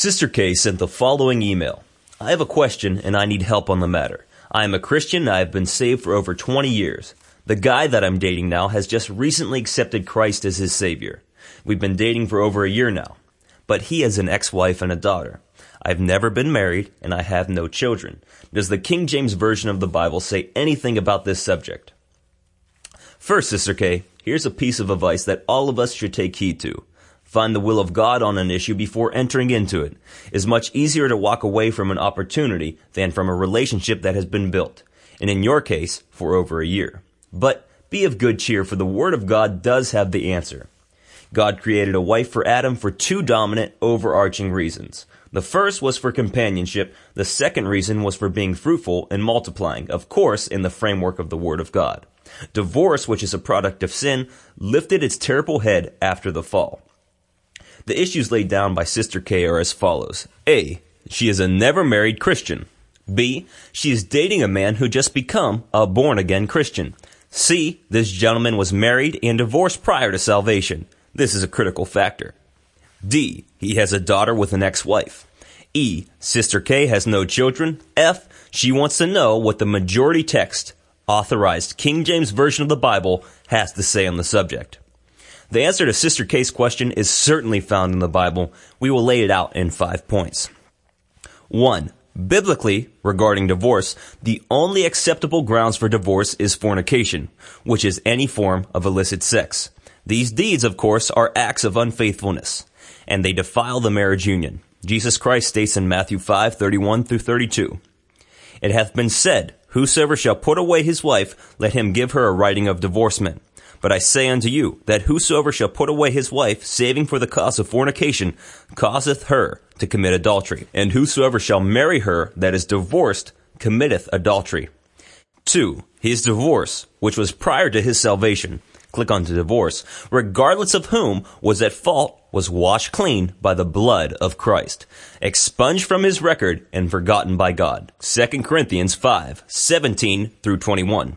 Sister K sent the following email. I have a question and I need help on the matter. I am a Christian and I have been saved for over 20 years. The guy that I'm dating now has just recently accepted Christ as his savior. We've been dating for over a year now. But he has an ex-wife and a daughter. I've never been married and I have no children. Does the King James Version of the Bible say anything about this subject? First, Sister K, here's a piece of advice that all of us should take heed to. Find the will of God on an issue before entering into it. It's much easier to walk away from an opportunity than from a relationship that has been built. And in your case, for over a year. But be of good cheer, for the Word of God does have the answer. God created a wife for Adam for two dominant, overarching reasons. The first was for companionship. The second reason was for being fruitful and multiplying, of course, in the framework of the Word of God. Divorce, which is a product of sin, lifted its terrible head after the fall. The issues laid down by Sister K are as follows. A. She is a never married Christian. B. She is dating a man who just become a born again Christian. C. This gentleman was married and divorced prior to salvation. This is a critical factor. D. He has a daughter with an ex-wife. E. Sister K has no children. F. She wants to know what the majority text, authorized King James Version of the Bible, has to say on the subject. The answer to Sister K's question is certainly found in the Bible. We will lay it out in five points. One, biblically, regarding divorce, the only acceptable grounds for divorce is fornication, which is any form of illicit sex. These deeds, of course, are acts of unfaithfulness, and they defile the marriage union. Jesus Christ states in Matthew 5, 31 through 32, It hath been said, Whosoever shall put away his wife, let him give her a writing of divorcement. But I say unto you, that whosoever shall put away his wife, saving for the cause of fornication, causeth her to commit adultery. And whosoever shall marry her that is divorced, committeth adultery. 2. His divorce, which was prior to his salvation, click on to divorce, regardless of whom was at fault, was washed clean by the blood of Christ, expunged from his record and forgotten by God. 2 Corinthians 5, 17 through 21.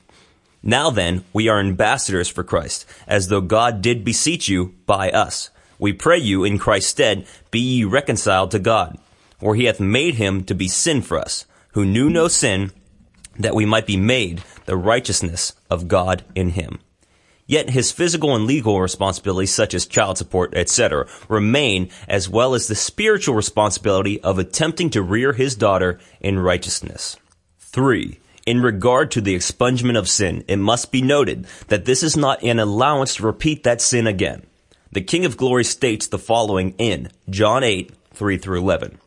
Now then, we are ambassadors for Christ, as though God did beseech you by us. We pray you in Christ's stead, be ye reconciled to God. For he hath made him to be sin for us, who knew no sin, that we might be made the righteousness of God in him. Yet his physical and legal responsibilities, such as child support, etc., remain, as well as the spiritual responsibility of attempting to rear his daughter in righteousness. 3. In regard to the expungement of sin, it must be noted that this is not an allowance to repeat that sin again. The King of Glory states the following in John 8, 3 through 11.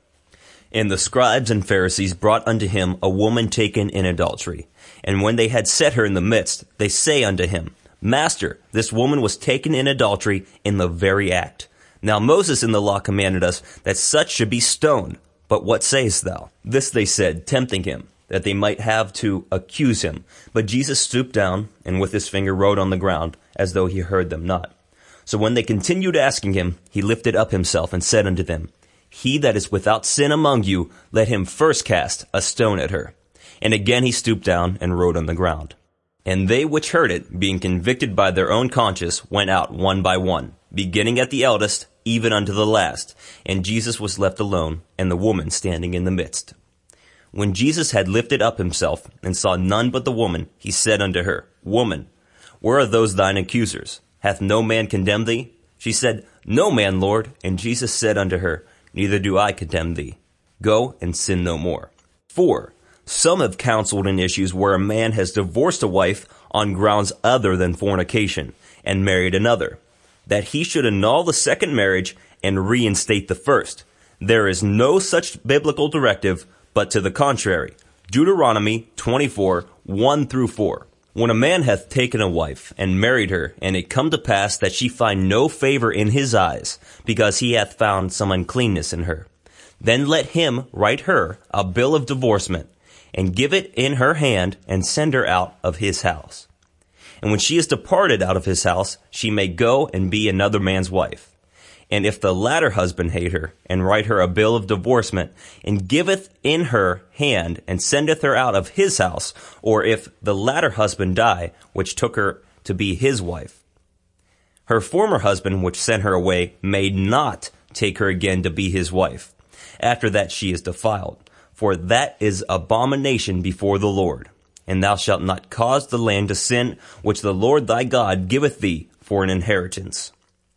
And the scribes and Pharisees brought unto him a woman taken in adultery. And when they had set her in the midst, they say unto him, Master, this woman was taken in adultery in the very act. Now Moses in the law commanded us that such should be stoned. But what sayest thou? This they said, tempting him that they might have to accuse him. But Jesus stooped down and with his finger wrote on the ground, as though he heard them not. So when they continued asking him, he lifted up himself and said unto them, He that is without sin among you, let him first cast a stone at her. And again he stooped down and wrote on the ground. And they which heard it, being convicted by their own conscience, went out one by one, beginning at the eldest, even unto the last. And Jesus was left alone, and the woman standing in the midst. When Jesus had lifted up himself and saw none but the woman, he said unto her, Woman, where are those thine accusers? Hath no man condemned thee? She said, No man, Lord. And Jesus said unto her, Neither do I condemn thee. Go and sin no more. 4. Some have counseled in issues where a man has divorced a wife on grounds other than fornication and married another, that he should annul the second marriage and reinstate the first. There is no such biblical directive, but to the contrary. Deuteronomy 24, 1 through 4. When a man hath taken a wife and married her, and it come to pass that she find no favor in his eyes, because he hath found some uncleanness in her, Then let him write her a bill of divorcement, and give it in her hand, and send her out of his house. And when she is departed out of his house, she may go and be another man's wife. And if the latter husband hate her, and write her a bill of divorcement, and giveth in her hand, and sendeth her out of his house, or if the latter husband die, which took her to be his wife, her former husband, which sent her away, may not take her again to be his wife. After that she is defiled. For that is abomination before the Lord. And thou shalt not cause the land to sin, which the Lord thy God giveth thee for an inheritance.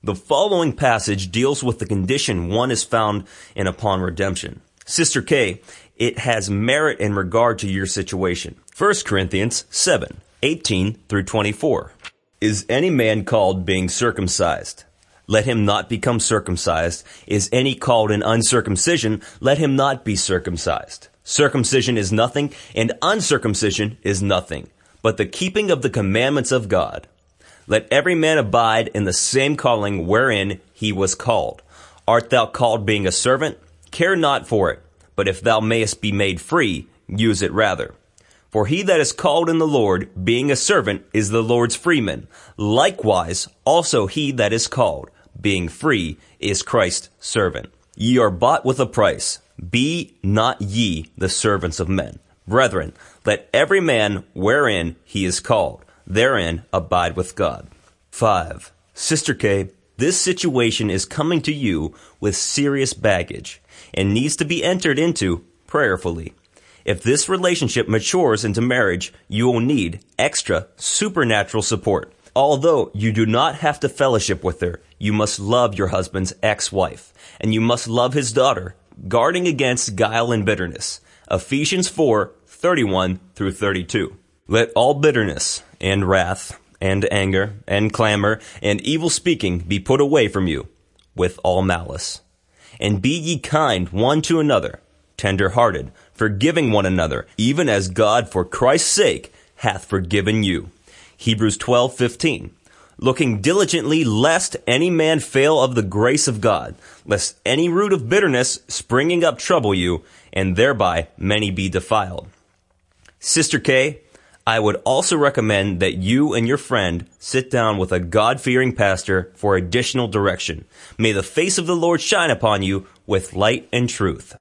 The following passage deals with the condition one is found in upon redemption. Sister K, it has merit in regard to your situation. 1 Corinthians 7, 18 through 24. Is any man called being circumcised? Let him not become circumcised. Is any called in uncircumcision? Let him not be circumcised. Circumcision is nothing, and uncircumcision is nothing, but the keeping of the commandments of God. Let every man abide in the same calling wherein he was called. Art thou called being a servant? Care not for it, but if thou mayest be made free, use it rather. For he that is called in the Lord, being a servant, is the Lord's freeman. Likewise, also he that is called, being free, is Christ's servant. Ye are bought with a price. Be not ye the servants of men. Brethren, let every man wherein he is called, therein abide with God. 5. Sister K, this situation is coming to you with serious baggage and needs to be entered into prayerfully. If this relationship matures into marriage, you will need extra supernatural support. Although you do not have to fellowship with her, you must love your husband's ex-wife, and you must love his daughter, guarding against guile and bitterness. Ephesians 4, 31 through 32. Let all bitterness and wrath and anger and clamor and evil speaking be put away from you with all malice. And be ye kind one to another, tender hearted, forgiving one another, even as God for Christ's sake hath forgiven you. Hebrews 12:15. Looking diligently lest any man fail of the grace of God, lest any root of bitterness springing up trouble you, and thereby many be defiled. Sister K, I would also recommend that you and your friend sit down with a God-fearing pastor for additional direction. May the face of the Lord shine upon you with light and truth.